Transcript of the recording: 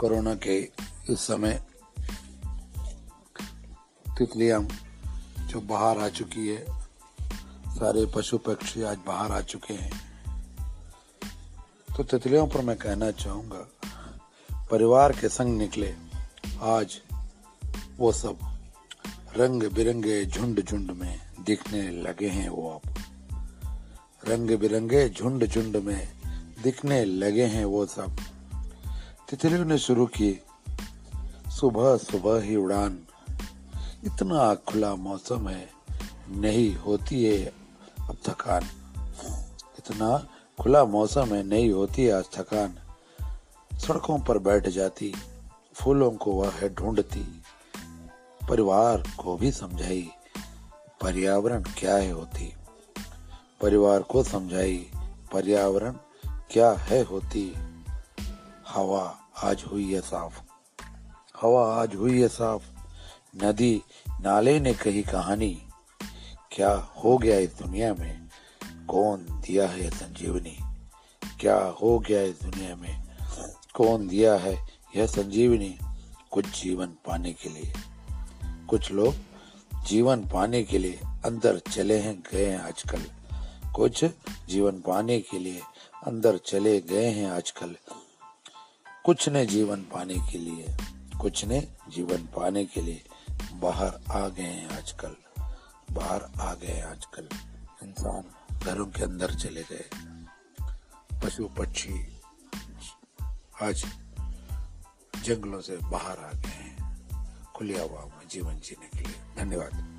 Corona के इस समय तितलियाँ जो बाहर आ चुकी है, सारे पशु पक्षी आज बाहर आ चुके हैं। तो तितलियों पर मैं कहना चाहूँगा, परिवार के संग निकले, आज वो सब रंग बिरंगे झुंड झुंड में दिखने लगे हैं वो अब रंग बिरंगे झुंड झुंड में दिखने लगे हैं वो सब। तितलियों ने शुरू की। सुबह सुबह ही उड़ान। इतना खुला मौसम है, नहीं होती है अब थकान। इतना खुला मौसम है, नहीं होती है आज थकान। सड़कों पर बैठ जाती, फूलों को वह है ढूंढती। परिवार को भी समझाई, पर्यावरण क्या है होती। परिवार को समझाई, पर्यावरण क्या है होती। हवा आज हुई है साफ़। हवा आज हुई है साफ़। नदी नाले ने कही कहानी। क्या हो गया इस दुनिया में? कौन दिया है संजीवनी क्या हो गया इस दुनिया में? कौन दिया है यह संजीवनी कुछ जीवन पाने के लिए? कुछ लोग जीवन पाने के लिए अंदर चले हैं, गए हैं आजकल। कुछ जीवन पाने के लिए अंदर चले गए हैं आजकल। कुछ ने जीवन पाने के लिए, कुछ ने जीवन पाने के लिए बाहर आ गए हैं आजकल, बाहर आ गए हैं आजकल। इंसान घरों के अंदर चले गए। पशु पक्षी आज जंगलों से बाहर आ गए हैं। खुली हवा में जीवन जीने के लिए। धन्यवाद।